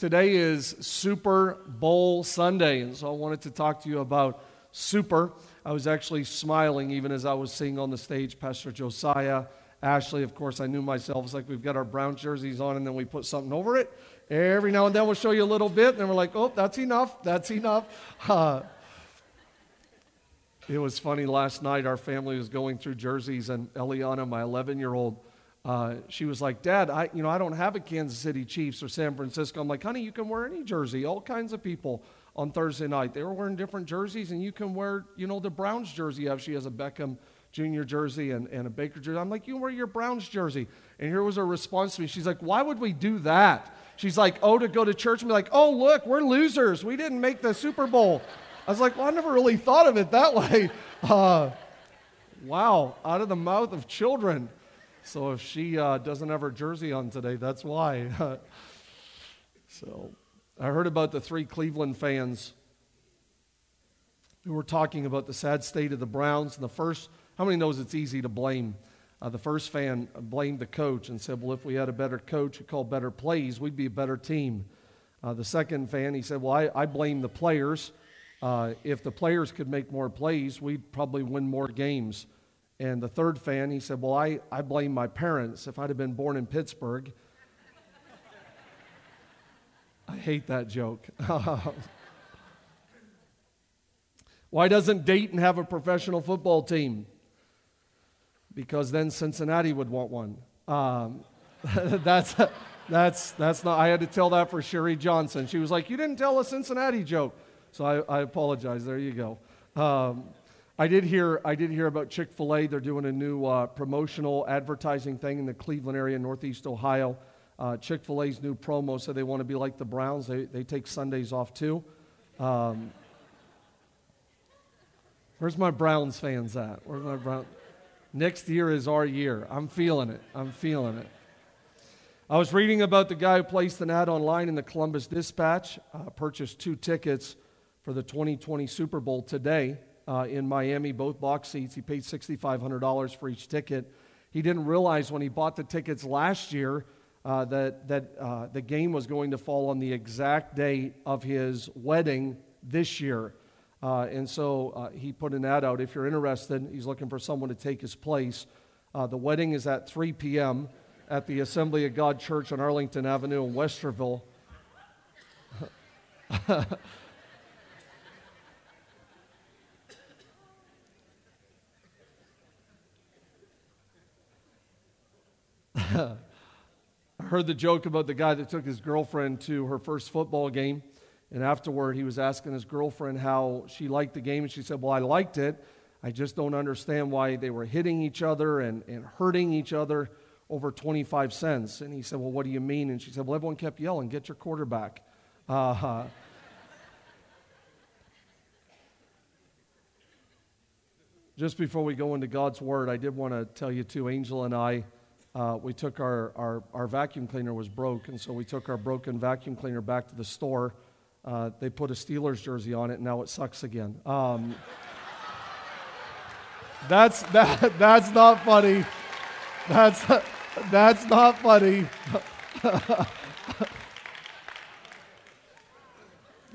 Today is Super Bowl Sunday, and so I wanted to talk to you about super. I was actually smiling even as I was seeing on the stage Pastor Josiah, Ashley. Of course, I knew myself. It's like we've got our brown jerseys on, and then we put something over it. Every now and then we'll show you a little bit, and then we're like, oh, that's enough. That's enough. Uh, it was funny last night. Our family was going through jerseys, and Eliana, my 11 year old, uh, she was like, Dad, I, you know, I don't have a Kansas City Chiefs or San Francisco. I'm like, honey, you can wear any jersey. All kinds of people on Thursday night. They were wearing different jerseys, and you can wear, you know, the Browns jersey. She has a Beckham Jr. jersey and, and a Baker jersey. I'm like, you wear your Browns jersey. And here was her response to me. She's like, why would we do that? She's like, oh, to go to church and be like, oh, look, we're losers. We didn't make the Super Bowl. I was like, well, I never really thought of it that way. Uh, wow, out of the mouth of children. So if she uh, doesn't have her jersey on today, that's why. so I heard about the three Cleveland fans who were talking about the sad state of the Browns. And the first, how many knows it's easy to blame? Uh, the first fan blamed the coach and said, well, if we had a better coach who called better plays, we'd be a better team. Uh, the second fan, he said, well, I, I blame the players. Uh, if the players could make more plays, we'd probably win more games. And the third fan, he said, Well, I, I blame my parents. If I'd have been born in Pittsburgh, I hate that joke. Why doesn't Dayton have a professional football team? Because then Cincinnati would want one. Um, that's, that's, that's not, I had to tell that for Sherry Johnson. She was like, You didn't tell a Cincinnati joke. So I, I apologize. There you go. Um, I did hear, I did hear about Chick fil A. They're doing a new uh, promotional advertising thing in the Cleveland area, Northeast Ohio. Uh, Chick fil A's new promo said they want to be like the Browns. They, they take Sundays off too. Um, where's my Browns fans at? Where's my Brown? Next year is our year. I'm feeling it. I'm feeling it. I was reading about the guy who placed an ad online in the Columbus Dispatch, uh, purchased two tickets for the 2020 Super Bowl today uh, in Miami, both box seats. He paid $6,500 for each ticket. He didn't realize when he bought the tickets last year uh, that, that uh, the game was going to fall on the exact date of his wedding this year. Uh, and so uh, he put an ad out. If you're interested, he's looking for someone to take his place. Uh, the wedding is at 3 p.m. at the Assembly of God Church on Arlington Avenue in Westerville. I heard the joke about the guy that took his girlfriend to her first football game. And afterward, he was asking his girlfriend how she liked the game. And she said, Well, I liked it. I just don't understand why they were hitting each other and, and hurting each other over 25 cents. And he said, Well, what do you mean? And she said, Well, everyone kept yelling, Get your quarterback. Uh, just before we go into God's Word, I did want to tell you, too, Angel and I uh, we took our, our, our vacuum cleaner was broke, and so we took our broken vacuum cleaner back to the store. Uh, they put a Steelers jersey on it, and now it sucks again. Um, that's, that, that's not funny. That's, that's not funny.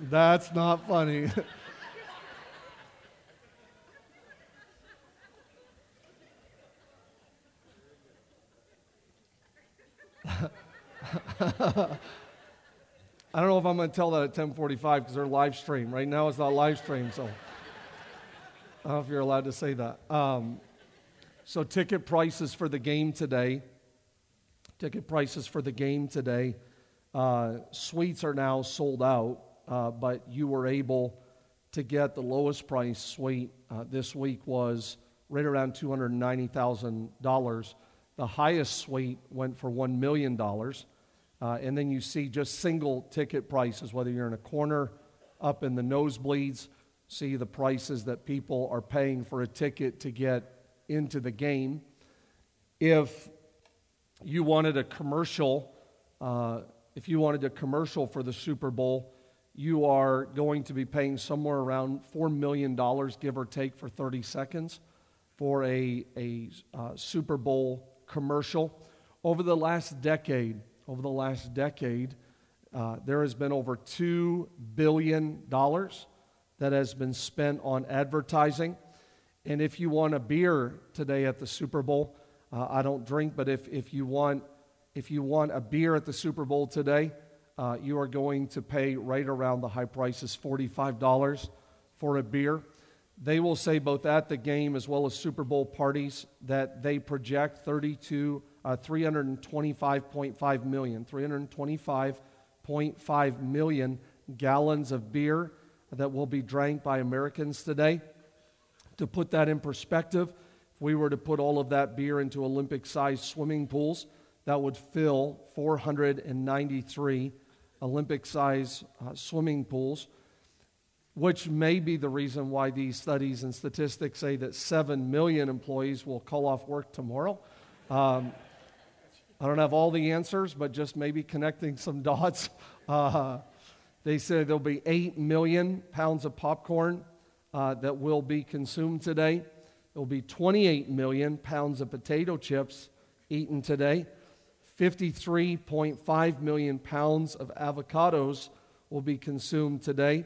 that's not funny. I don't know if I'm going to tell that at 1045 because they're live stream. Right now it's not live stream, so I don't know if you're allowed to say that. Um, so ticket prices for the game today. Ticket prices for the game today. Uh, suites are now sold out, uh, but you were able to get the lowest price suite uh, this week was right around $290,000. The highest suite went for $1 million. Uh, and then you see just single ticket prices, whether you're in a corner, up in the nosebleeds, see the prices that people are paying for a ticket to get into the game. If you wanted a commercial, uh, if you wanted a commercial for the Super Bowl, you are going to be paying somewhere around $4 million, give or take, for 30 seconds for a, a uh, Super Bowl commercial. Over the last decade, over the last decade, Uh, there has been over $2 billion that has been spent on advertising. And if you want a beer today at the Super Bowl, uh, I don't drink, but if, if, you want, if you want a beer at the Super Bowl today, uh, you are going to pay right around the high prices $45 for a beer. They will say both at the game as well as Super Bowl parties that they project 32, uh, 325.5 million, 325.5 million gallons of beer that will be drank by Americans today. To put that in perspective, if we were to put all of that beer into Olympic sized swimming pools, that would fill 493 Olympic sized uh, swimming pools which may be the reason why these studies and statistics say that 7 million employees will call off work tomorrow. Um, I don't have all the answers, but just maybe connecting some dots. Uh, they say there'll be 8 million pounds of popcorn uh, that will be consumed today. There will be 28 million pounds of potato chips eaten today. 53.5 million pounds of avocados will be consumed today.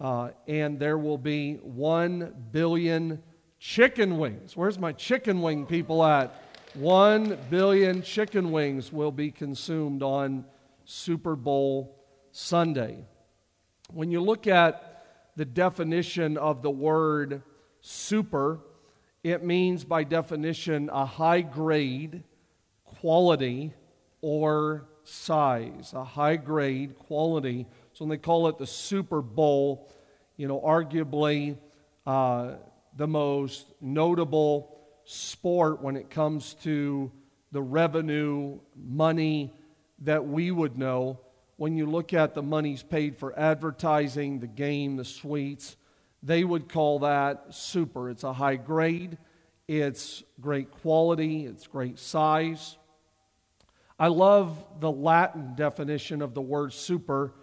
Uh, and there will be 1 billion chicken wings. Where's my chicken wing people at? 1 billion chicken wings will be consumed on Super Bowl Sunday. When you look at the definition of the word super, it means by definition a high grade, quality, or size. A high grade, quality, so when they call it the Super Bowl, you know, arguably uh, the most notable sport when it comes to the revenue, money that we would know. When you look at the monies paid for advertising, the game, the suites, they would call that super. It's a high grade, it's great quality, it's great size. I love the Latin definition of the word super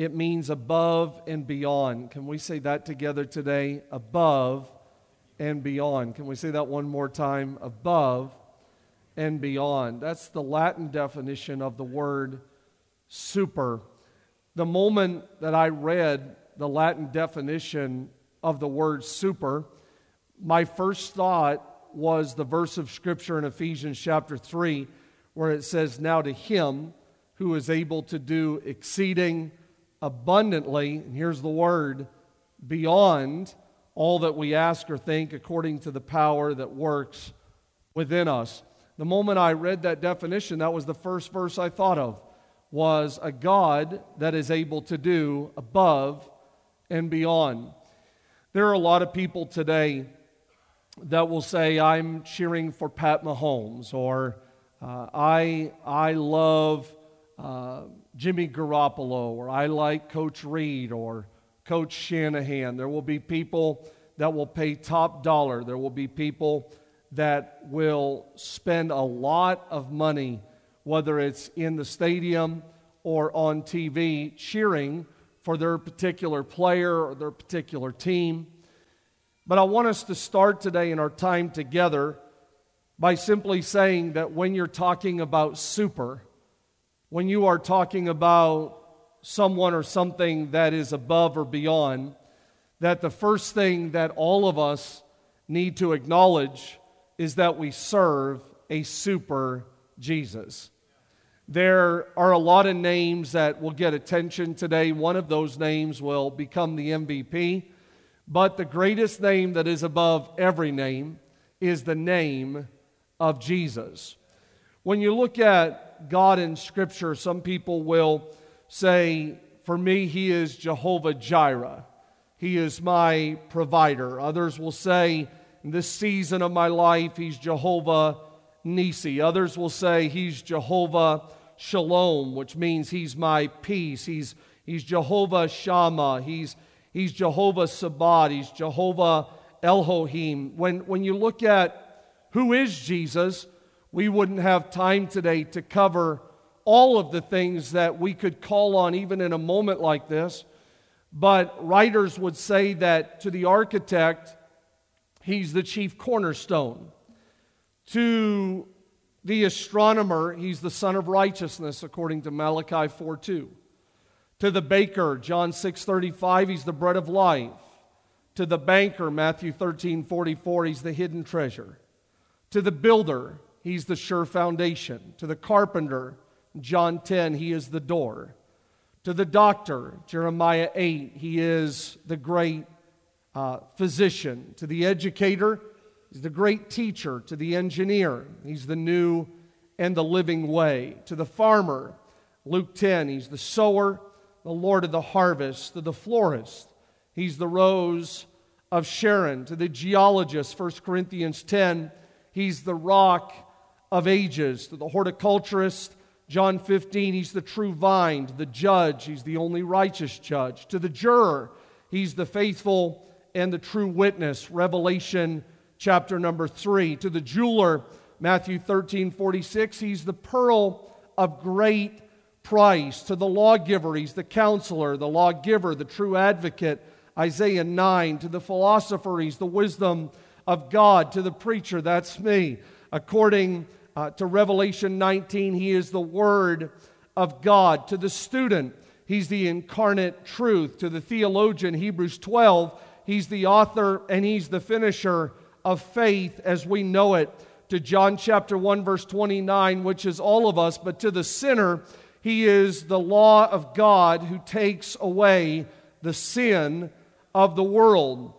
it means above and beyond. Can we say that together today? Above and beyond. Can we say that one more time? Above and beyond. That's the Latin definition of the word super. The moment that I read the Latin definition of the word super, my first thought was the verse of Scripture in Ephesians chapter 3, where it says, Now to him who is able to do exceeding abundantly, and here's the word, beyond all that we ask or think according to the power that works within us. The moment I read that definition, that was the first verse I thought of was a God that is able to do above and beyond. There are a lot of people today that will say, I'm cheering for Pat Mahomes, or uh, I, I love uh, Jimmy Garoppolo, or I like Coach Reid, or Coach Shanahan. There will be people that will pay top dollar. There will be people that will spend a lot of money, whether it's in the stadium or on TV, cheering for their particular player or their particular team. But I want us to start today in our time together by simply saying that when you're talking about super, when you are talking about someone or something that is above or beyond, that the first thing that all of us need to acknowledge is that we serve a super Jesus. There are a lot of names that will get attention today. One of those names will become the MVP. But the greatest name that is above every name is the name of Jesus. When you look at God in Scripture, some people will say, For me, He is Jehovah Jireh. He is my provider. Others will say, In this season of my life, He's Jehovah Nisi. Others will say, He's Jehovah Shalom, which means He's my peace. He's, he's Jehovah Shammah. He's, he's Jehovah Sabaoth. He's Jehovah Elohim. When, when you look at who is Jesus, we wouldn't have time today to cover all of the things that we could call on even in a moment like this. But writers would say that to the architect, he's the chief cornerstone. To the astronomer, he's the sun of righteousness, according to Malachi 4 2. To the baker, John 6:35, he's the bread of life. To the banker, Matthew 13:44, he's the hidden treasure. To the builder, he's the sure foundation. To the carpenter, John 10, he is the door. To the doctor, Jeremiah 8, he is the great uh, physician. To the educator, he's the great teacher. To the engineer, he's the new and the living way. To the farmer, Luke 10, he's the sower, the Lord of the harvest. To the florist, he's the rose of Sharon. To the geologist, 1 Corinthians 10, he's the rock of ages. To the horticulturist, John 15, he's the true vine. The judge, he's the only righteous judge. To the juror, he's the faithful and the true witness. Revelation chapter number 3. To the jeweler, Matthew 13, 46, he's the pearl of great price. To the lawgiver, he's the counselor, the lawgiver, the true advocate. Isaiah 9. To the philosopher, he's the wisdom of God. To the preacher, that's me. According uh, to Revelation 19, he is the Word of God. To the student, he's the incarnate truth. To the theologian, Hebrews 12, he's the author and he's the finisher of faith as we know it. To John chapter 1, verse 29, which is all of us, but to the sinner, he is the lamb of God who takes away the sin of the world.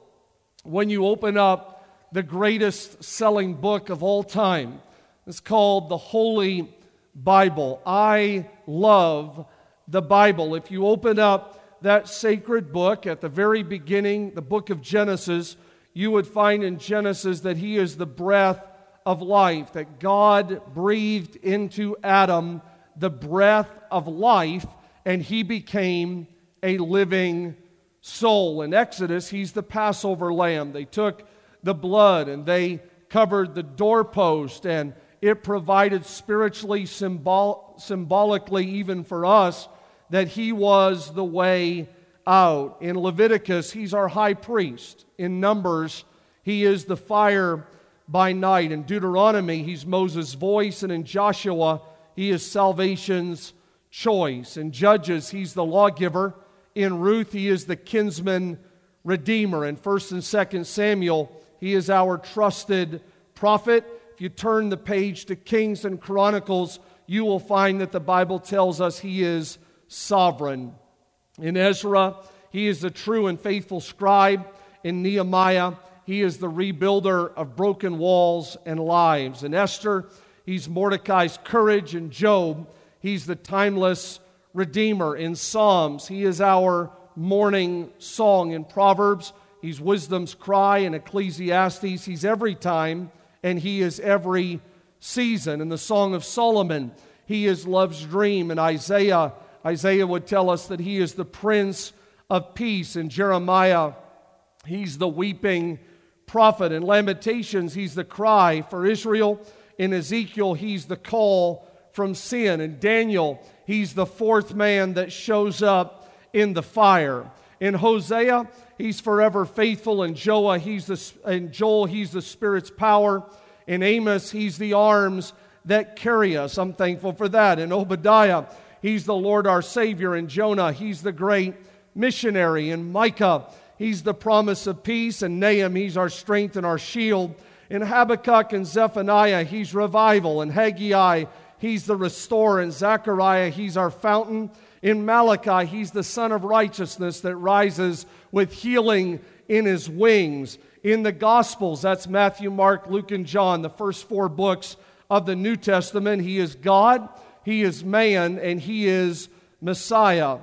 When you open up the greatest selling book of all time, it's called the Holy Bible. I love the Bible. If you open up that sacred book at the very beginning, the book of Genesis, you would find in Genesis that He is the breath of life, that God breathed into Adam the breath of life, and he became a living soul. In Exodus, he's the Passover lamb. They took the blood and they covered the doorpost, and it provided spiritually, symbol- symbolically, even for us, that he was the way out. In Leviticus, he's our high priest. In Numbers, he is the fire by night. In Deuteronomy, he's Moses' voice. And in Joshua, he is salvation's choice. In Judges, he's the lawgiver. In Ruth, he is the kinsman redeemer. In 1st and 2nd Samuel, he is our trusted prophet. If you turn the page to Kings and Chronicles, you will find that the Bible tells us he is sovereign. In Ezra, he is the true and faithful scribe. In Nehemiah, he is the rebuilder of broken walls and lives. In Esther, he's Mordecai's courage. In Job, he's the timeless redeemer. In Psalms, he is our morning song. In Proverbs, he's wisdom's cry. In Ecclesiastes, he's every time and he is every season. In the Song of Solomon, he is love's dream. In Isaiah, Isaiah would tell us that he is the prince of peace. In Jeremiah, he's the weeping prophet. In Lamentations, he's the cry for Israel. In Ezekiel, he's the call from sin. In Daniel, he's the fourth man that shows up in the fire. In Hosea, he's forever faithful. In Joah, he's the, Joel, he's the Spirit's power. In Amos, he's the arms that carry us. I'm thankful for that. In Obadiah, he's the Lord our Savior. In Jonah, he's the great missionary. In Micah, He's the promise of peace. And Nahum, He's our strength and our shield. In Habakkuk and Zephaniah, He's revival. In Haggai, He's the restorer. In Zechariah, He's our fountain. In Malachi, He's the Sun of righteousness that rises with healing in His wings. In the Gospels, that's Matthew, Mark, Luke, and John, the first four books of the New Testament. He is God, He is man, and He is Messiah.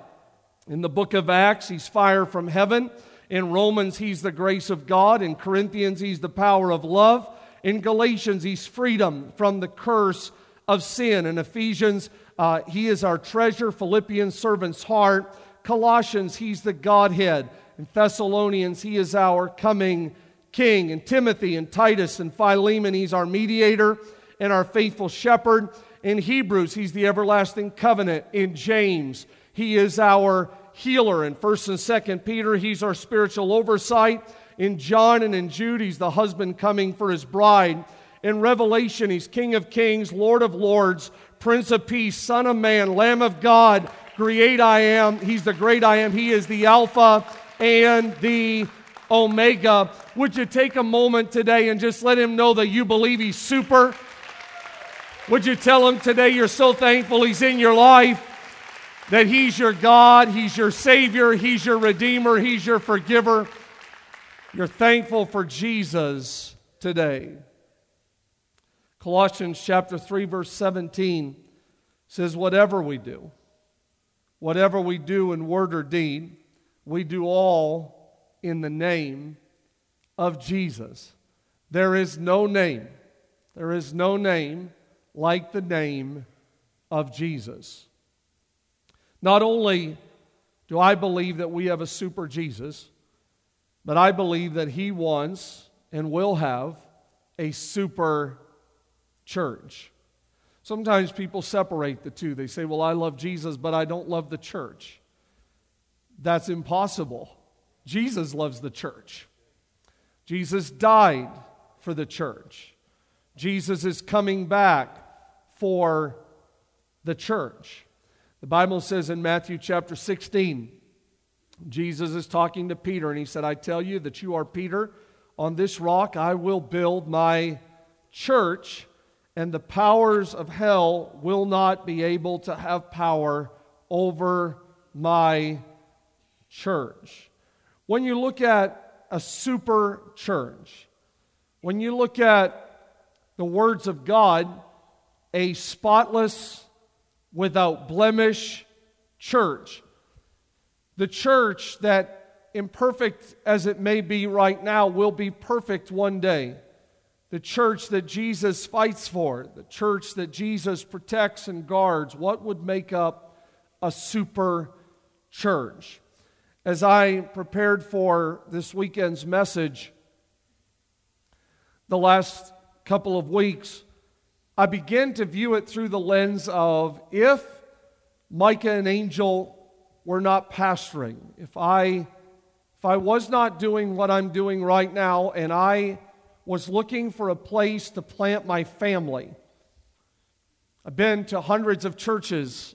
In the book of Acts, He's fire from heaven. In Romans, he's the grace of God. In Corinthians, he's the power of love. In Galatians, he's freedom from the curse of sin. In Ephesians, uh, he is our treasure. Philippians, servant's heart. Colossians, he's the Godhead. In Thessalonians, he is our coming king. In Timothy and Titus and Philemon, he's our mediator and our faithful shepherd. In Hebrews, he's the everlasting covenant. In James, he is our healer. In 1st and 2nd Peter, he's our spiritual oversight. In John and in Jude, he's the husband coming for his bride. In Revelation, he's King of Kings, Lord of Lords, Prince of Peace, Son of Man, Lamb of God, Great I Am. He's the great I Am. He is the Alpha and the Omega. Would you take a moment today and just let him know that you believe he's super? Would you tell him today you're so thankful he's in your life? That he's your God, he's your Savior, he's your Redeemer, he's your forgiver. You're thankful for Jesus today. Colossians chapter 3 verse 17 says whatever we do whatever we do in word or deed we do all in the name of Jesus. There is no name there is no name like the name of Jesus. Not only do I believe that we have a super Jesus, but I believe that he wants and will have a super church. Sometimes people separate the two. They say, Well, I love Jesus, but I don't love the church. That's impossible. Jesus loves the church. Jesus died for the church. Jesus is coming back for the church. The Bible says in Matthew chapter 16, Jesus is talking to Peter, and he said, I tell you that you are Peter. On this rock I will build my church, and the powers of hell will not be able to have power over my church. When you look at a super church, when you look at the words of God, a spotless, without blemish church, the church that, imperfect as it may be right now, will be perfect one day the church that Jesus fights for, the church that Jesus protects and guards, what would make up a super church? As I prepared for this weekend's message, the last couple of weeks, I began to view it through the lens of if Micah and Angel were not pastoring, if I if I was not doing what I'm doing right now and I was looking for a place to plant my family. I've been to hundreds of churches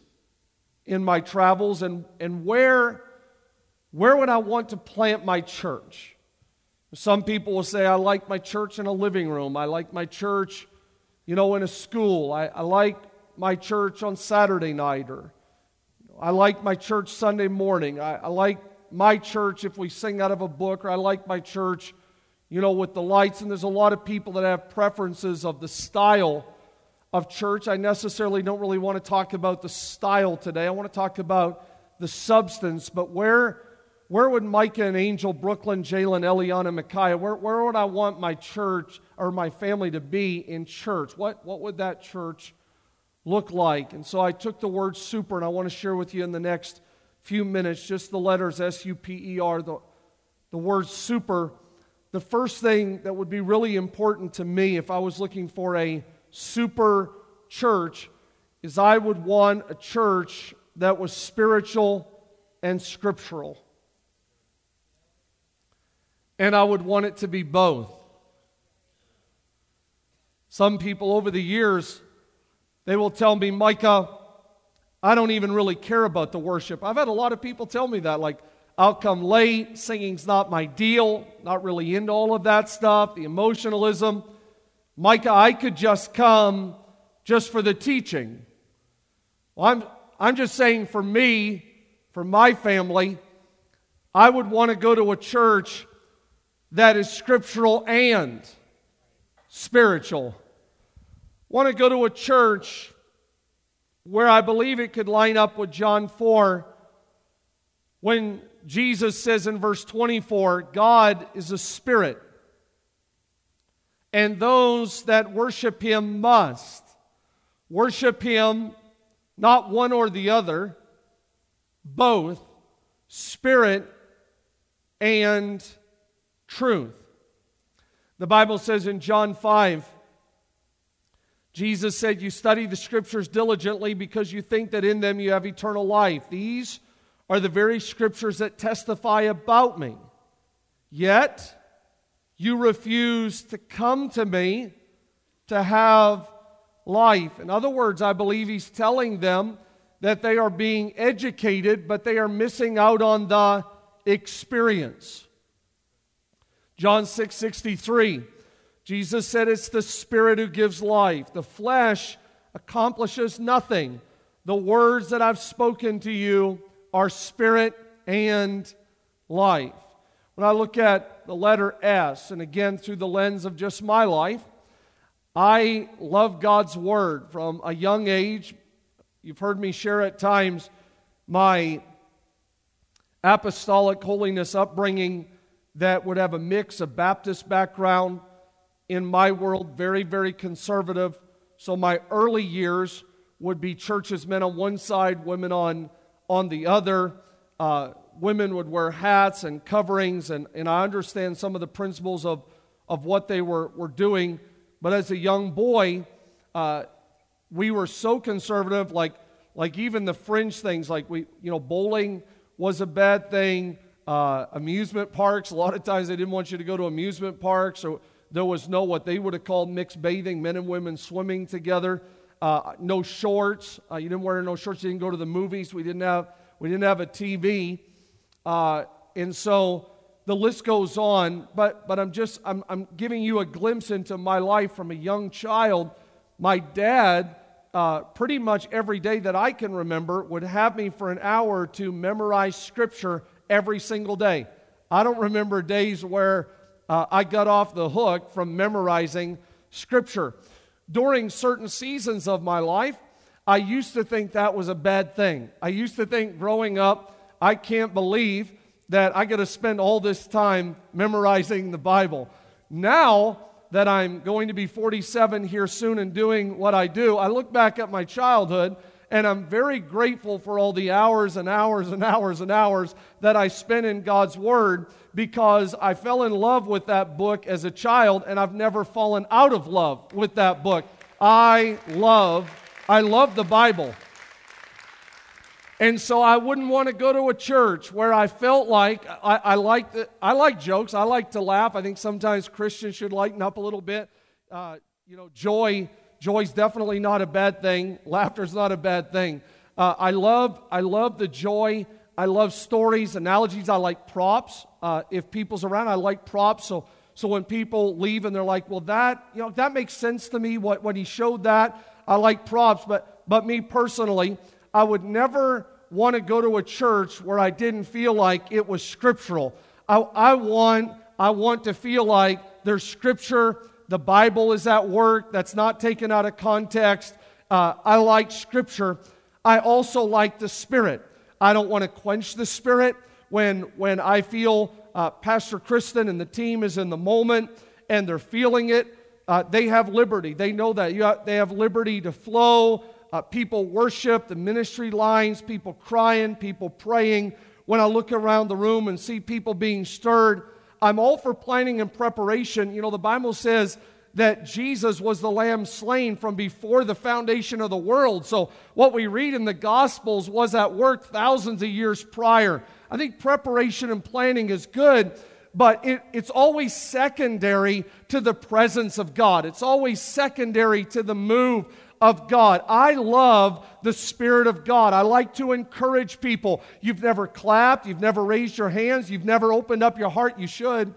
in my travels, and, and where, where would I want to plant my church? Some people will say, I like my church in a living room. I like my church, you know, in a school. I, I like my church on Saturday night, or I like my church Sunday morning. I, I like my church if we sing out of a book, or I like my church you know, with the lights. And there's a lot of people that have preferences of the style of church. I necessarily don't really want to talk about the style today. I want to talk about the substance. But where, where would Micah and Angel, Brooklyn, Jalen, Eliana, Micaiah, where, where would I want my church or my family to be in church? What, what would that church look like? And so I took the word super and I want to share with you in the next few minutes just the letters S U P E R, the, the word super the first thing that would be really important to me if I was looking for a super church is I would want a church that was spiritual and scriptural. And I would want it to be both. Some people over the years, they will tell me, Micah, I don't even really care about the worship. I've had a lot of people tell me that, like, I'll come late. Singing's not my deal. Not really into all of that stuff, the emotionalism. Micah, I could just come just for the teaching. Well, I'm, I'm just saying for me, for my family, I would want to go to a church that is scriptural and spiritual. Want to go to a church where I believe it could line up with John 4 when Jesus says in verse 24, God is a spirit, and those that worship him must worship him not one or the other, both spirit and truth. The Bible says in John 5, Jesus said, You study the scriptures diligently because you think that in them you have eternal life. These are the very scriptures that testify about me. Yet, you refuse to come to me to have life. In other words, I believe he's telling them that they are being educated, but they are missing out on the experience. John 6 63, Jesus said, It's the Spirit who gives life. The flesh accomplishes nothing. The words that I've spoken to you are spirit and life. When I look at the letter S, and again through the lens of just my life, I love God's Word from a young age. You've heard me share at times my apostolic holiness upbringing that would have a mix of Baptist background. In my world, very, very conservative. So my early years would be churches, men on one side, women on, on the other. Uh, women would wear hats and coverings, and, and I understand some of the principles of, of what they were, were doing. But as a young boy, uh, we were so conservative, like, like even the fringe things, like we, you know, bowling was a bad thing. Uh, amusement parks, a lot of times they didn't want you to go to amusement parks, so there was no what they would have called mixed bathing, men and women swimming together. Uh, no shorts. Uh, you didn't wear no shorts. You didn't go to the movies. We didn't have we didn't have a TV, uh, and so the list goes on, but, but I'm just, I'm, I'm giving you a glimpse into my life from a young child. My dad, uh, pretty much every day that I can remember, would have me for an hour to memorize scripture every single day. I don't remember days where uh, I got off the hook from memorizing scripture. During certain seasons of my life, I used to think that was a bad thing. I used to think growing up, I can't believe that I got to spend all this time memorizing the Bible. Now that I'm going to be 47 here soon and doing what I do, I look back at my childhood and I'm very grateful for all the hours and hours and hours and hours that I spent in God's Word because I fell in love with that book as a child and I've never fallen out of love with that book. I love, I love the Bible. And so I wouldn't want to go to a church where I felt like I, I like I like jokes. I like to laugh. I think sometimes Christians should lighten up a little bit. Uh, you know, joy joy's definitely not a bad thing. Laughter's not a bad thing. Uh, I love I love the joy. I love stories, analogies. I like props. Uh, if people's around, I like props. So so when people leave and they're like, well, that you know that makes sense to me. What when he showed that, I like props. But but me personally, I would never want to go to a church where I didn't feel like it was scriptural. I, I, want, I want to feel like there's scripture, the Bible is at work, that's not taken out of context. Uh, I like scripture. I also like the Spirit. I don't want to quench the Spirit when, when I feel uh, Pastor Kristen and the team is in the moment and they're feeling it. Uh, they have liberty. They know that. Have, they have liberty to flow uh, people worship, the ministry lines, people crying, people praying. When I look around the room and see people being stirred, I'm all for planning and preparation. You know, the Bible says that Jesus was the lamb slain from before the foundation of the world. So, what we read in the Gospels was at work thousands of years prior. I think preparation and planning is good, but it, it's always secondary to the presence of God. It's always secondary to the move of God. I love the Spirit of God. I like to encourage people. You've never clapped, you've never raised your hands, you've never opened up your heart. You should.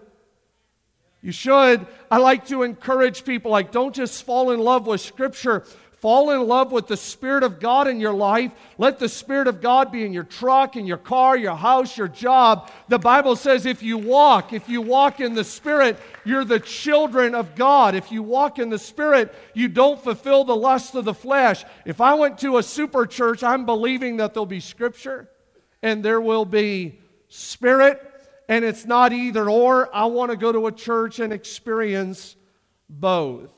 You should. I like to encourage people like, don't just fall in love with Scripture, Fall in love with the Spirit of God in your life. Let the Spirit of God be in your truck, in your car, your house, your job. The Bible says if you walk, if you walk in the Spirit, you're the children of God. If you walk in the Spirit, you don't fulfill the lust of the flesh. If I went to a super church, I'm believing that there'll be Scripture and there will be Spirit, and it's not either or. I want to go to a church and experience both.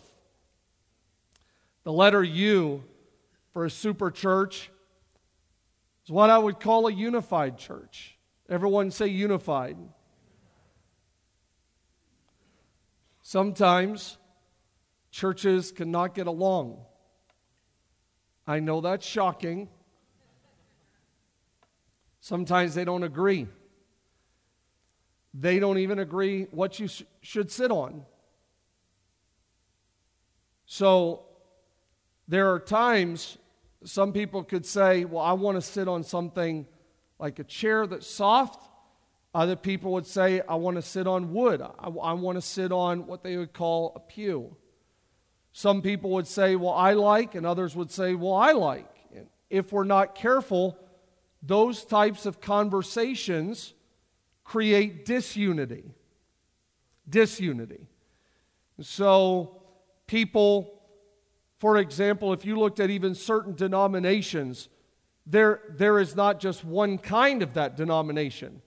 The letter U for a super church is what I would call a unified church. Everyone say unified. Sometimes churches cannot get along. I know that's shocking. Sometimes they don't agree. They don't even agree what you sh- should sit on. So There are times some people could say, Well, I want to sit on something like a chair that's soft. Other people would say, I want to sit on wood. I, I want to sit on what they would call a pew. Some people would say, Well, I like, and others would say, Well, I like. And if we're not careful, those types of conversations create disunity. Disunity. So, people, for example, if you looked at even certain denominations, there, there is not just one kind of that denomination.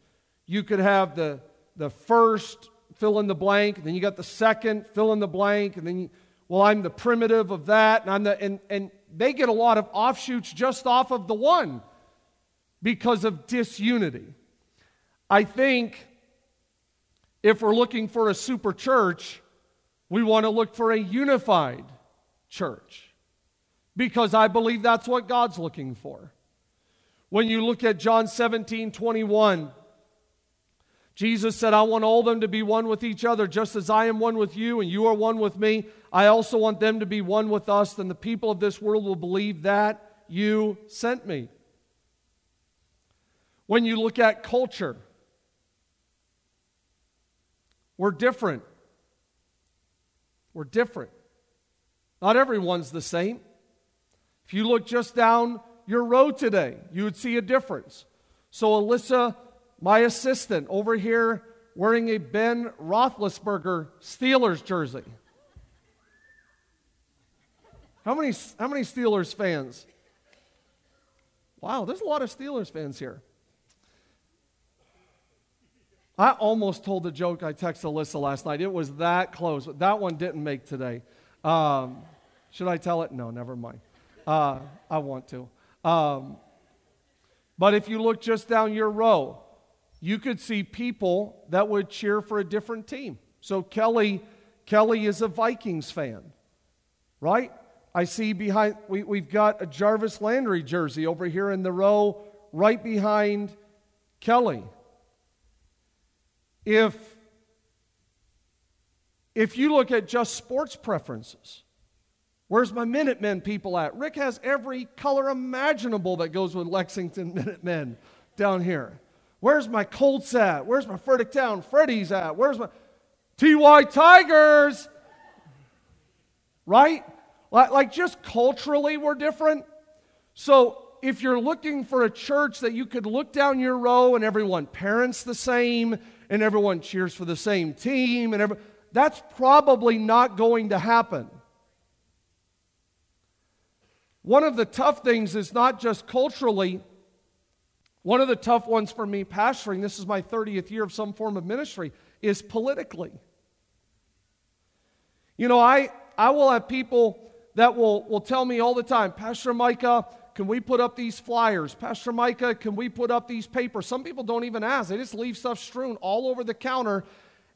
You could have the, the first fill in the blank, then you got the second fill in the blank, and then you, well, I'm the primitive of that, and I'm the and, and they get a lot of offshoots just off of the one because of disunity. I think if we're looking for a super church, we want to look for a unified church because I believe that's what God's looking for. When you look at John 17 21, Jesus said, I want all them to be one with each other, just as I am one with you and you are one with me. I also want them to be one with us, then the people of this world will believe that you sent me. When you look at culture, we're different. We're different. Not everyone's the same. If you look just down your road today, you would see a difference. So, Alyssa, my assistant, over here wearing a Ben Roethlisberger Steelers jersey. How many, how many Steelers fans? Wow, there's a lot of Steelers fans here. I almost told the joke I texted Alyssa last night. It was that close. That one didn't make today. Um, should I tell it? No, never mind. Uh, I want to. Um, but if you look just down your row, you could see people that would cheer for a different team. So Kelly, Kelly is a Vikings fan, right? I see behind, we, we've got a Jarvis Landry jersey over here in the row right behind Kelly if if you look at just sports preferences, where's my Minutemen people at? Rick has every color imaginable that goes with Lexington Minutemen down here. Where's my Colts at? Where's my Fredericktown Freddy's at? Where's my TY Tigers? Right? Like, like just culturally, we're different. So if you're looking for a church that you could look down your row and everyone parents the same and everyone cheers for the same team and every, that's probably not going to happen. One of the tough things is not just culturally, one of the tough ones for me pastoring, this is my 30th year of some form of ministry, is politically. You know, I, I will have people that will, will tell me all the time, Pastor Micah, can we put up these flyers? Pastor Micah, can we put up these papers? Some people don't even ask, they just leave stuff strewn all over the counter.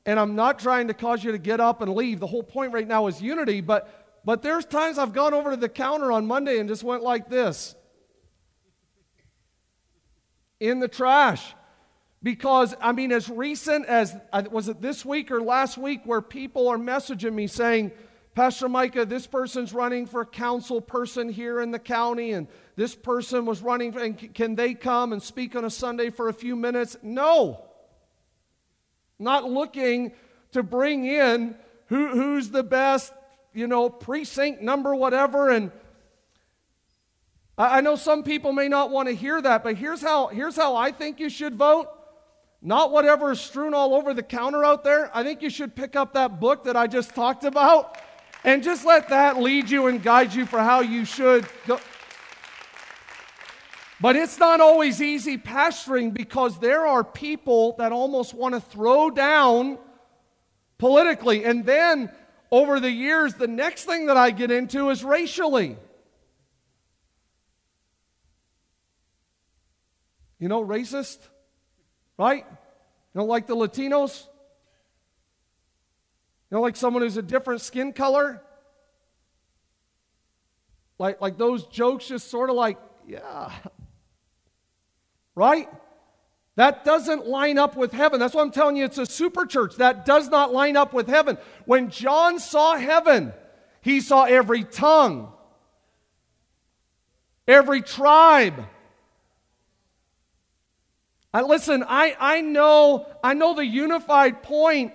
And I'm not trying to cause you to get up and leave. The whole point right now is unity, but, but there's times I've gone over to the counter on Monday and just went like this in the trash. Because, I mean, as recent as, uh, was it this week or last week, where people are messaging me saying, Pastor Micah, this person's running for council person here in the county, and this person was running, and can they come and speak on a Sunday for a few minutes? No. Not looking to bring in who, who's the best, you know, precinct number, whatever. And I, I know some people may not want to hear that, but here's how, here's how I think you should vote. Not whatever is strewn all over the counter out there. I think you should pick up that book that I just talked about and just let that lead you and guide you for how you should go. But it's not always easy pastoring because there are people that almost want to throw down politically. And then over the years, the next thing that I get into is racially. You know, racist, right? You don't like the Latinos? You don't like someone who's a different skin color? Like, like those jokes just sort of like, yeah. Right? That doesn't line up with heaven. That's why I'm telling you it's a super church. That does not line up with heaven. When John saw heaven, he saw every tongue every tribe. I, listen, I, I know I know the unified point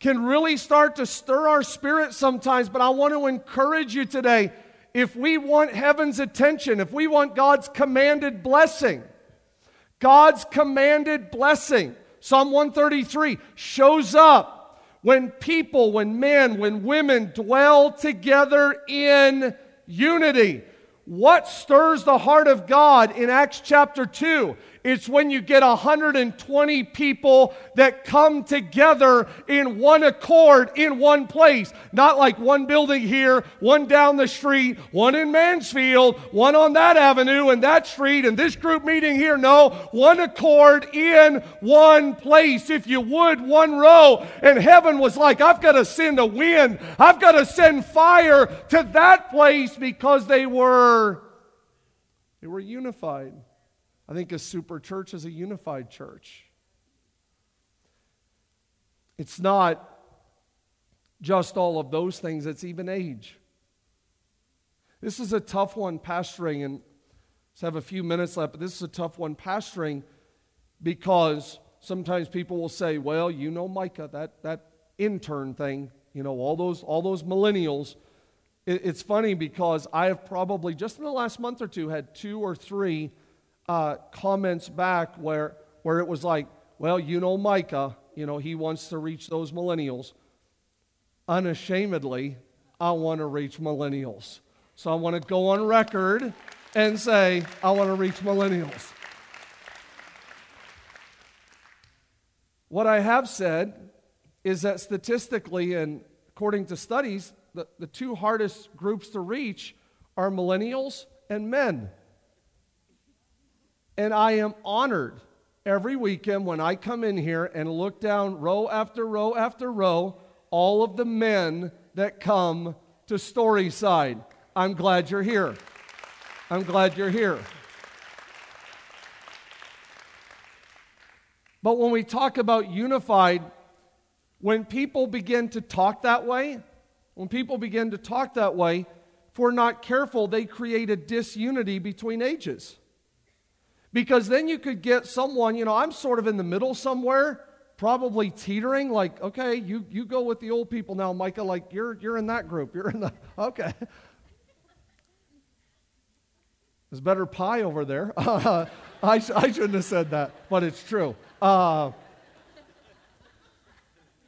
can really start to stir our spirit sometimes, but I want to encourage you today. If we want heaven's attention, if we want God's commanded blessing, God's commanded blessing, Psalm 133 shows up when people, when men, when women dwell together in unity. What stirs the heart of God in Acts chapter 2? It's when you get 120 people that come together in one accord in one place. Not like one building here, one down the street, one in Mansfield, one on that avenue and that street, and this group meeting here. No, one accord in one place. If you would, one row. And heaven was like, I've got to send a wind, I've got to send fire to that place because they were. They were unified. I think a super church is a unified church. It's not just all of those things, it's even age. This is a tough one pastoring, and let's have a few minutes left, but this is a tough one pastoring because sometimes people will say, well, you know Micah, that, that intern thing, you know, all those, all those millennials. It, it's funny because I have probably, just in the last month or two, had two or three uh, comments back where, where it was like, well, you know, Micah, you know, he wants to reach those millennials. Unashamedly, I want to reach millennials. So I want to go on record and say, I want to reach millennials. What I have said is that statistically and according to studies, the, the two hardest groups to reach are millennials and men. And I am honored every weekend when I come in here and look down row after row after row, all of the men that come to Storyside. I'm glad you're here. I'm glad you're here. But when we talk about unified, when people begin to talk that way, when people begin to talk that way, if we're not careful, they create a disunity between ages. Because then you could get someone, you know, I'm sort of in the middle somewhere, probably teetering, like, okay, you, you go with the old people now, Micah, like you're, you're in that group. You're in the, okay. There's better pie over there. I, I shouldn't have said that, but it's true. Uh,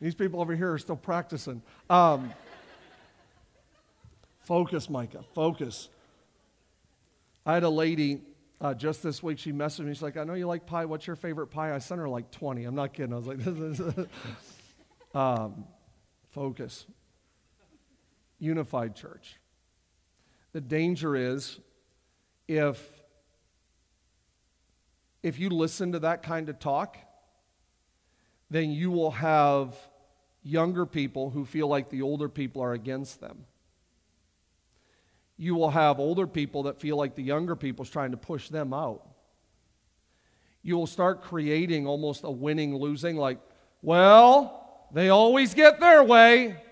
these people over here are still practicing. Um, focus, Micah, focus. I had a lady uh, just this week, she messaged me. She's like, I know you like pie. What's your favorite pie? I sent her like 20. I'm not kidding. I was like, this is um, focus. Unified church. The danger is if, if you listen to that kind of talk, then you will have younger people who feel like the older people are against them you will have older people that feel like the younger people is trying to push them out. You will start creating almost a winning losing, like, well, they always get their way.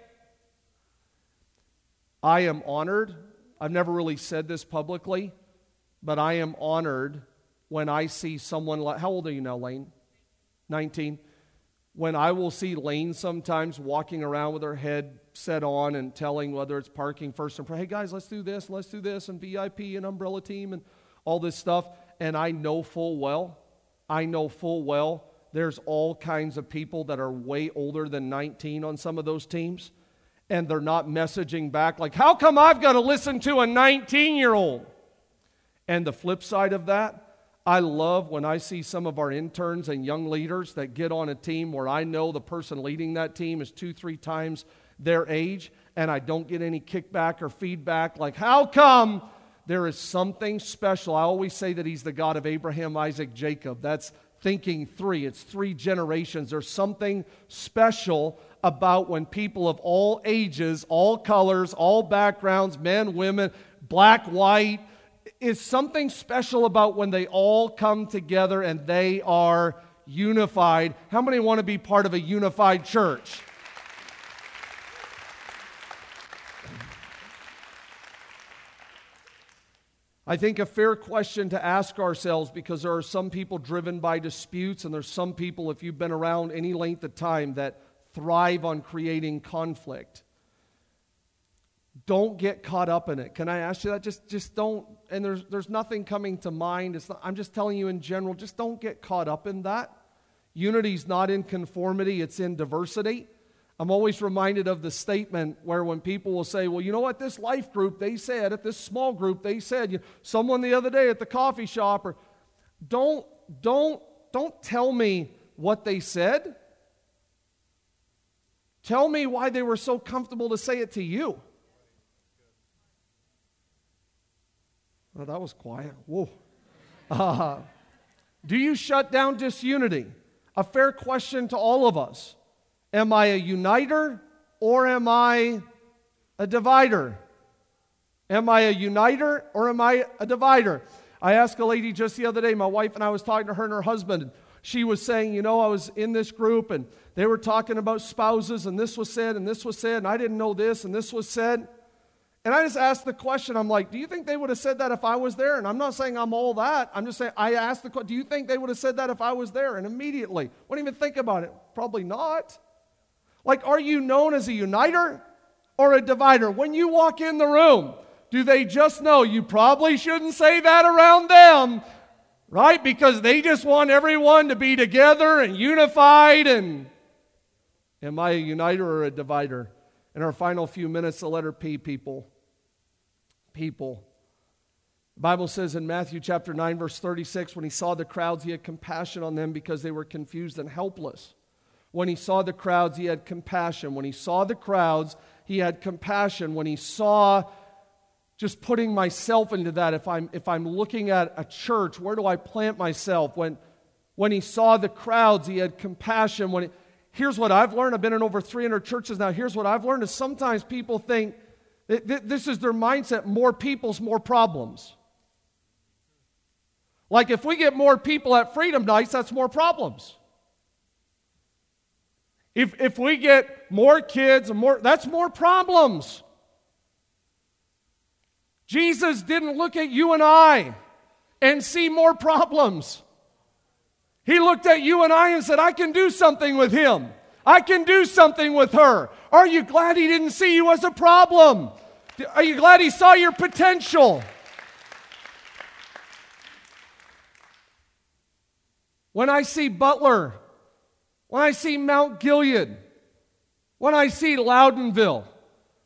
I am honored. I've never really said this publicly, but I am honored when I see someone like, how old are you now, Lane? 19 when I will see Lane sometimes walking around with her head set on and telling whether it's parking first and pray, hey guys, let's do this, let's do this, and VIP and umbrella team and all this stuff. And I know full well, I know full well there's all kinds of people that are way older than 19 on some of those teams. And they're not messaging back like, how come I've got to listen to a 19 year old? And the flip side of that, I love when I see some of our interns and young leaders that get on a team where I know the person leading that team is two, three times their age, and I don't get any kickback or feedback like, how come there is something special? I always say that he's the God of Abraham, Isaac, Jacob. That's thinking three, it's three generations. There's something special about when people of all ages, all colors, all backgrounds, men, women, black, white, is something special about when they all come together and they are unified. How many want to be part of a unified church? I think a fair question to ask ourselves because there are some people driven by disputes, and there's some people, if you've been around any length of time, that thrive on creating conflict. Don't get caught up in it. Can I ask you that? Just, just don't. And there's, there's nothing coming to mind. It's not, I'm just telling you in general, just don't get caught up in that. Unity's not in conformity, it's in diversity. I'm always reminded of the statement where when people will say, well, you know what, this life group, they said, at this small group, they said, you, someone the other day at the coffee shop, or don't, don't, don't tell me what they said. Tell me why they were so comfortable to say it to you. Oh, that was quiet. Whoa. Uh, do you shut down disunity? A fair question to all of us. Am I a uniter or am I a divider? Am I a uniter or am I a divider? I asked a lady just the other day, my wife and I was talking to her and her husband. She was saying, You know, I was in this group and they were talking about spouses, and this was said, and this was said, and I didn't know this, and this was said. And I just asked the question, I'm like, Do you think they would have said that if I was there? And I'm not saying I'm all that. I'm just saying, I asked the question, Do you think they would have said that if I was there? And immediately, wouldn't even think about it. Probably not. Like, are you known as a uniter or a divider? When you walk in the room, do they just know you probably shouldn't say that around them, right? Because they just want everyone to be together and unified. And am I a uniter or a divider? In our final few minutes, the letter P, people. People. The Bible says in Matthew chapter 9, verse 36, when he saw the crowds, he had compassion on them because they were confused and helpless. When he saw the crowds, he had compassion. When he saw the crowds, he had compassion. When he saw just putting myself into that, if I'm, if I'm looking at a church, where do I plant myself? When, when he saw the crowds, he had compassion. When he, here's what I've learned. I've been in over 300 churches now. Here's what I've learned is sometimes people think this is their mindset more people's, more problems. Like if we get more people at Freedom Nights, that's more problems. If, if we get more kids and more, that's more problems. Jesus didn't look at you and I and see more problems. He looked at you and I and said, I can do something with him. I can do something with her. Are you glad he didn't see you as a problem? Are you glad he saw your potential? When I see Butler when I see Mount Gilead, when I see Loudonville,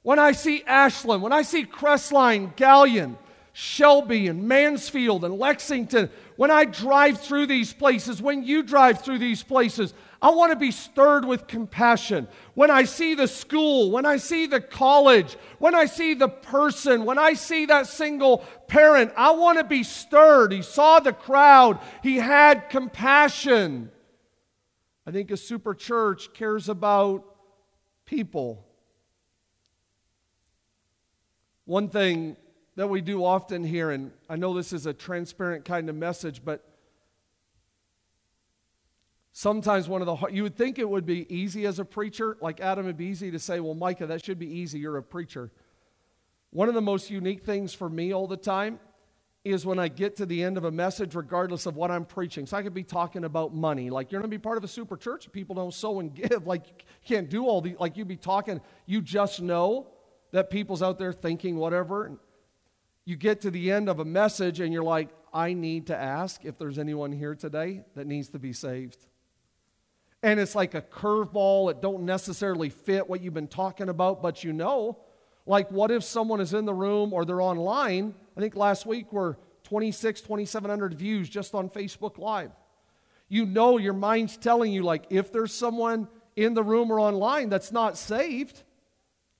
when I see Ashland, when I see Crestline, Galion, Shelby, and Mansfield, and Lexington, when I drive through these places, when you drive through these places, I want to be stirred with compassion. When I see the school, when I see the college, when I see the person, when I see that single parent, I want to be stirred. He saw the crowd, he had compassion. I think a super church cares about people. One thing that we do often here, and I know this is a transparent kind of message, but sometimes one of the you would think it would be easy as a preacher, like Adam, it'd be easy to say, "Well, Micah, that should be easy. You're a preacher." One of the most unique things for me all the time is when I get to the end of a message, regardless of what I'm preaching. So I could be talking about money. Like, you're going to be part of a super church. People don't sow and give. Like, you can't do all the, like, you'd be talking, you just know that people's out there thinking whatever. You get to the end of a message and you're like, I need to ask if there's anyone here today that needs to be saved. And it's like a curveball. It don't necessarily fit what you've been talking about, but you know. Like, what if someone is in the room or they're online I think last week were 26, 2,700 views just on Facebook Live. You know your mind's telling you, like, if there's someone in the room or online that's not saved,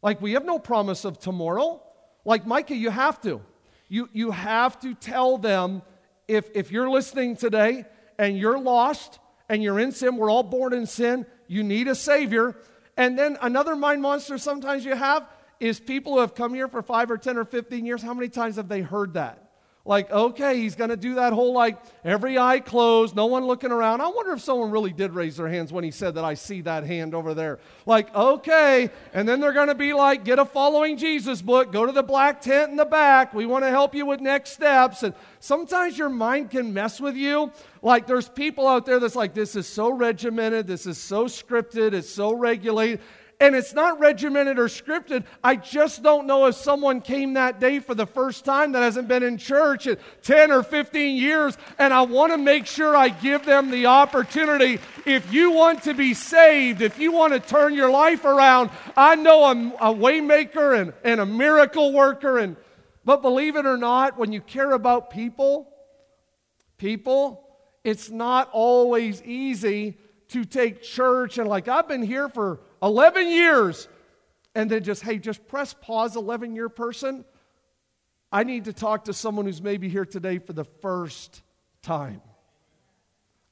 like, we have no promise of tomorrow. Like, Micah, you have to. You, you have to tell them if, if you're listening today and you're lost and you're in sin, we're all born in sin, you need a Savior. And then another mind monster sometimes you have is people who have come here for five or 10 or 15 years, how many times have they heard that? Like, okay, he's going to do that whole like every eye closed, no one looking around. I wonder if someone really did raise their hands when he said that I see that hand over there. Like, okay. And then they're going to be like, get a following Jesus book, go to the black tent in the back. We want to help you with next steps. And sometimes your mind can mess with you. Like, there's people out there that's like, this is so regimented, this is so scripted, it's so regulated and it's not regimented or scripted. I just don't know if someone came that day for the first time that hasn't been in church in 10 or 15 years, and I want to make sure I give them the opportunity. If you want to be saved, if you want to turn your life around, I know I'm a waymaker and, and a miracle worker, and but believe it or not, when you care about people, people, it's not always easy to take church and like I've been here for 11 years, and then just, hey, just press pause, 11 year person. I need to talk to someone who's maybe here today for the first time.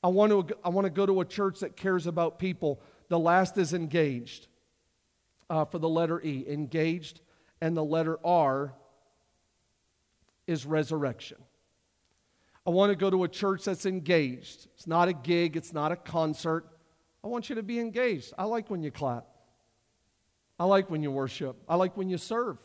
I want to, I want to go to a church that cares about people. The last is engaged uh, for the letter E, engaged, and the letter R is resurrection. I want to go to a church that's engaged. It's not a gig, it's not a concert. I want you to be engaged. I like when you clap. I like when you worship. I like when you serve.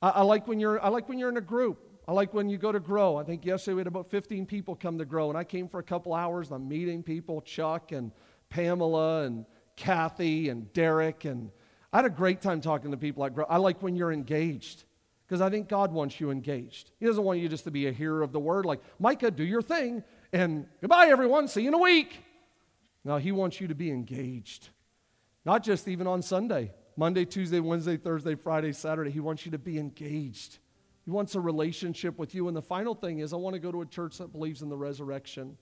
I, I, like when you're, I like when you're in a group. I like when you go to grow. I think yesterday we had about 15 people come to grow, and I came for a couple hours and I'm meeting people, Chuck and Pamela and Kathy and Derek. And I had a great time talking to people at grow. I like when you're engaged because I think God wants you engaged. He doesn't want you just to be a hearer of the word, like, Micah, do your thing, and goodbye, everyone. See you in a week. Now, He wants you to be engaged, not just even on Sunday, Monday, Tuesday, Wednesday, Thursday, Friday, Saturday. He wants you to be engaged. He wants a relationship with you. And the final thing is, I want to go to a church that believes in the resurrection.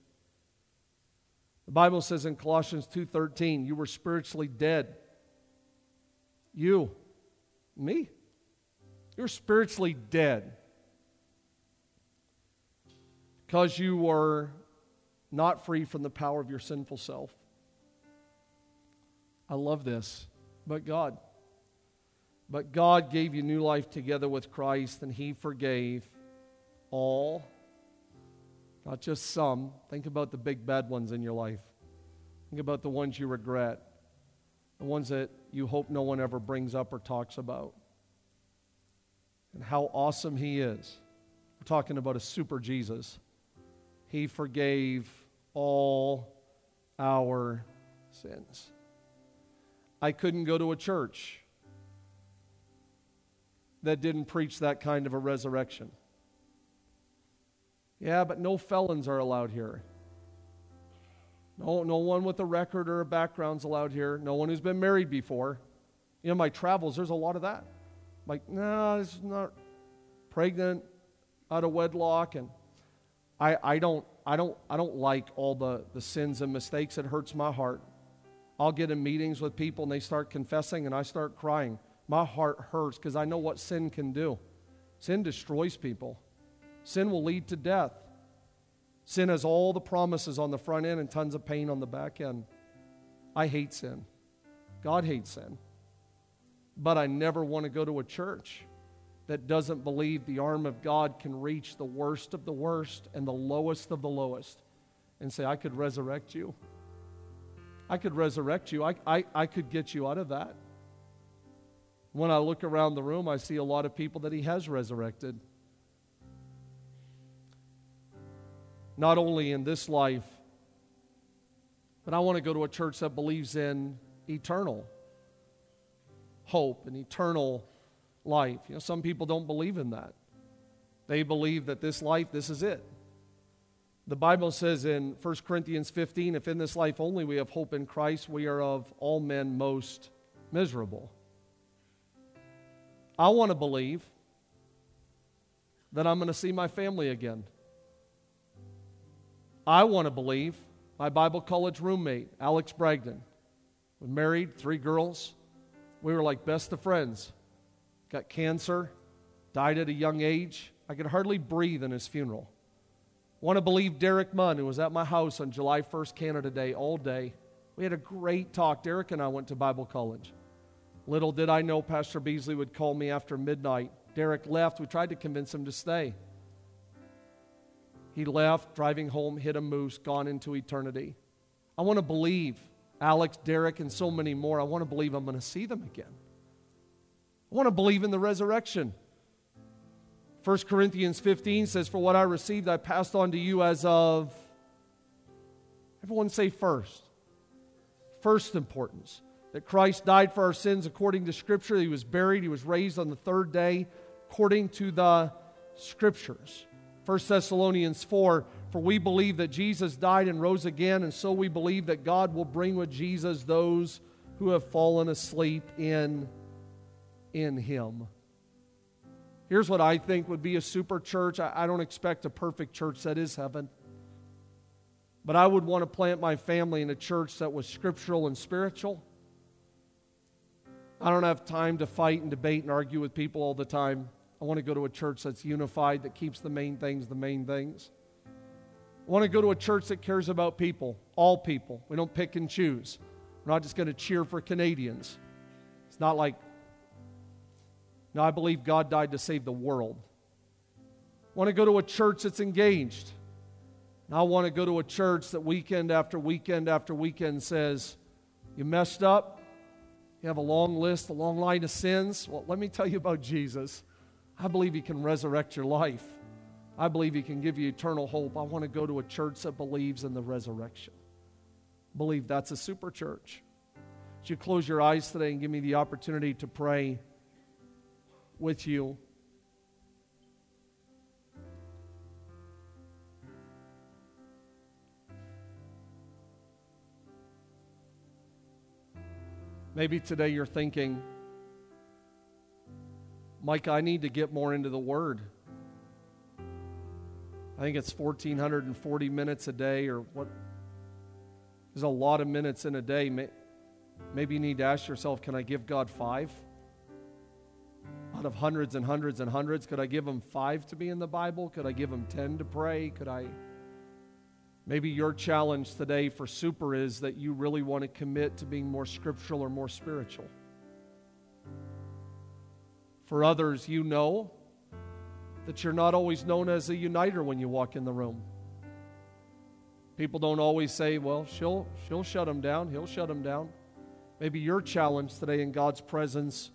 The Bible says in Colossians 2:13, you were spiritually dead. You, me, you're spiritually dead because you were not free from the power of your sinful self. I love this. But God. But God gave you new life together with Christ, and He forgave all, not just some. Think about the big bad ones in your life. Think about the ones you regret, the ones that you hope no one ever brings up or talks about, and how awesome He is. We're talking about a super Jesus. He forgave all our sins. I couldn't go to a church that didn't preach that kind of a resurrection. Yeah, but no felons are allowed here. No, no one with a record or a background's allowed here. No one who's been married before. You know, my travels, there's a lot of that. Like, no, this is not pregnant, out of wedlock, and I, I don't I don't I don't like all the, the sins and mistakes. It hurts my heart. I'll get in meetings with people and they start confessing and I start crying. My heart hurts because I know what sin can do. Sin destroys people. Sin will lead to death. Sin has all the promises on the front end and tons of pain on the back end. I hate sin. God hates sin. But I never want to go to a church that doesn't believe the arm of God can reach the worst of the worst and the lowest of the lowest and say, I could resurrect you. I could resurrect you. I, I, I could get you out of that. When I look around the room, I see a lot of people that He has resurrected. Not only in this life, but I want to go to a church that believes in eternal hope and eternal life. You know, some people don't believe in that. They believe that this life, this is it. The Bible says in 1 Corinthians 15, if in this life only we have hope in Christ, we are of all men most miserable. I want to believe that I'm going to see my family again. I want to believe my Bible college roommate, Alex Bragdon, was married, three girls. We were like best of friends got cancer, died at a young age. I could hardly breathe in his funeral. Want to believe Derek Munn, who was at my house on July 1st, Canada Day, all day. We had a great talk. Derek and I went to Bible college. Little did I know Pastor Beasley would call me after midnight. Derek left. We tried to convince him to stay. he left, driving home, hit a moose, gone into eternity. I want to believe Alex, Derek, and so many more. I want to believe I'm going to see them again. I want to believe in the resurrection. 1 Corinthians 15 says, For what I received, I passed on to you as of, everyone say first. First importance. That Christ died for our sins according to Scripture. He was buried. He was raised on the third day according to the Scriptures. 1 Thessalonians 4 For we believe that Jesus died and rose again, and so we believe that God will bring with Jesus those who have fallen asleep in in Him. Here's what I think would be a super church. I, I don't expect a perfect church that is heaven. But I would want to plant my family in a church that was scriptural and spiritual. I don't have time to fight and debate and argue with people all the time. I want to go to a church that's unified, that keeps the main things the main things. I want to go to a church that cares about people, all people. We don't pick and choose. We're not just going to cheer for Canadians. It's not like now, I believe God died to save the world. I want to go to a church that's engaged. I want to go to a church that weekend after weekend after weekend says, You messed up. You have a long list, a long line of sins. Well, let me tell you about Jesus. I believe He can resurrect your life. I believe He can give you eternal hope. I want to go to a church that believes in the resurrection. I believe that's a super church. Would you close your eyes today and give me the opportunity to pray? With you. Maybe today you're thinking, Mike, I need to get more into the Word. I think it's 1,440 minutes a day, or what? There's a lot of minutes in a day. Maybe you need to ask yourself, can I give God five? Of hundreds and hundreds and hundreds? Could I give them five to be in the Bible? Could I give them 10 to pray? Could I? Maybe your challenge today for super is that you really want to commit to being more scriptural or more spiritual. For others, you know that you're not always known as a uniter when you walk in the room. People don't always say, well, she'll, she'll shut him down, he'll shut him down. Maybe your challenge today in God's presence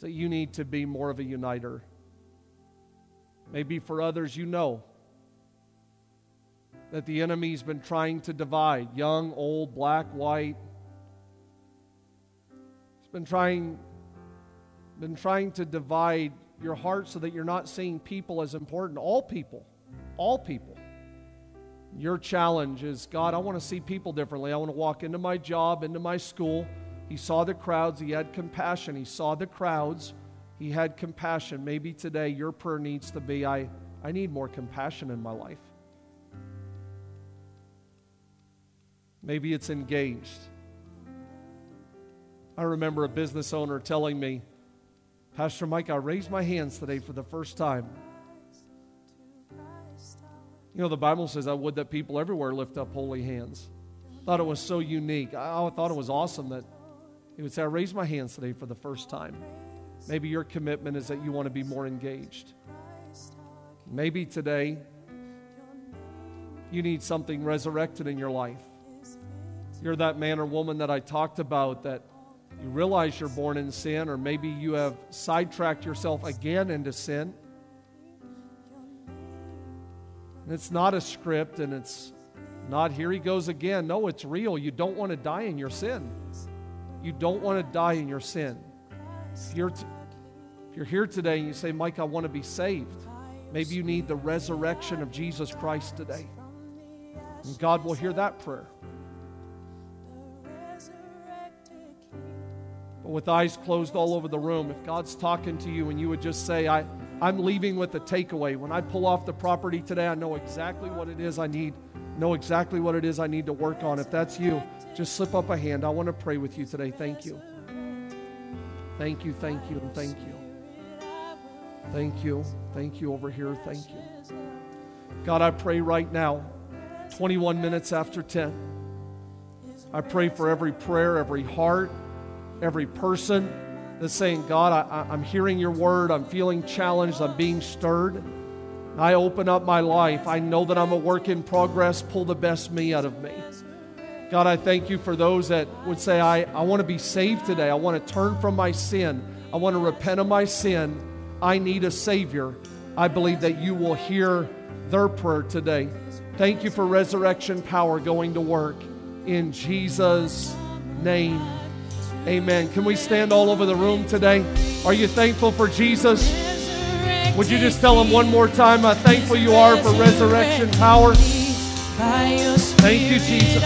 so you need to be more of a uniter. Maybe for others, you know that the enemy's been trying to divide young, old, black, white. He's been trying, been trying to divide your heart so that you're not seeing people as important. All people, all people. Your challenge is God, I want to see people differently. I want to walk into my job, into my school he saw the crowds, he had compassion. He saw the crowds, he had compassion. Maybe today your prayer needs to be I, I need more compassion in my life. Maybe it's engaged. I remember a business owner telling me, Pastor Mike, I raised my hands today for the first time. You know, the Bible says, I would that people everywhere lift up holy hands. Thought it was so unique. I thought it was awesome that he would say, I raised my hands today for the first time. Maybe your commitment is that you want to be more engaged. Maybe today you need something resurrected in your life. You're that man or woman that I talked about that you realize you're born in sin, or maybe you have sidetracked yourself again into sin. And it's not a script and it's not here he goes again. No, it's real. You don't want to die in your sin. You don't want to die in your sin. If you're, t- if you're here today and you say, Mike, I want to be saved, maybe you need the resurrection of Jesus Christ today. And God will hear that prayer. But with eyes closed all over the room, if God's talking to you and you would just say, I, I'm leaving with a takeaway. When I pull off the property today, I know exactly what it is I need, know exactly what it is I need to work on. If that's you, just slip up a hand. I want to pray with you today. Thank you. Thank you, thank you, and thank you. Thank you. Thank you over here. Thank you. God, I pray right now, 21 minutes after 10. I pray for every prayer, every heart, every person that's saying, God, I, am hearing your word. I'm feeling challenged. I'm being stirred. I open up my life. I know that I'm a work in progress. Pull the best me out of me. God, I thank you for those that would say, I, I want to be saved today. I want to turn from my sin. I want to repent of my sin. I need a Savior. I believe that you will hear their prayer today. Thank you for resurrection power going to work. In Jesus' name, amen. Can we stand all over the room today? Are you thankful for Jesus? Would you just tell him one more time how thankful you are for resurrection power? Thank you, Jesus.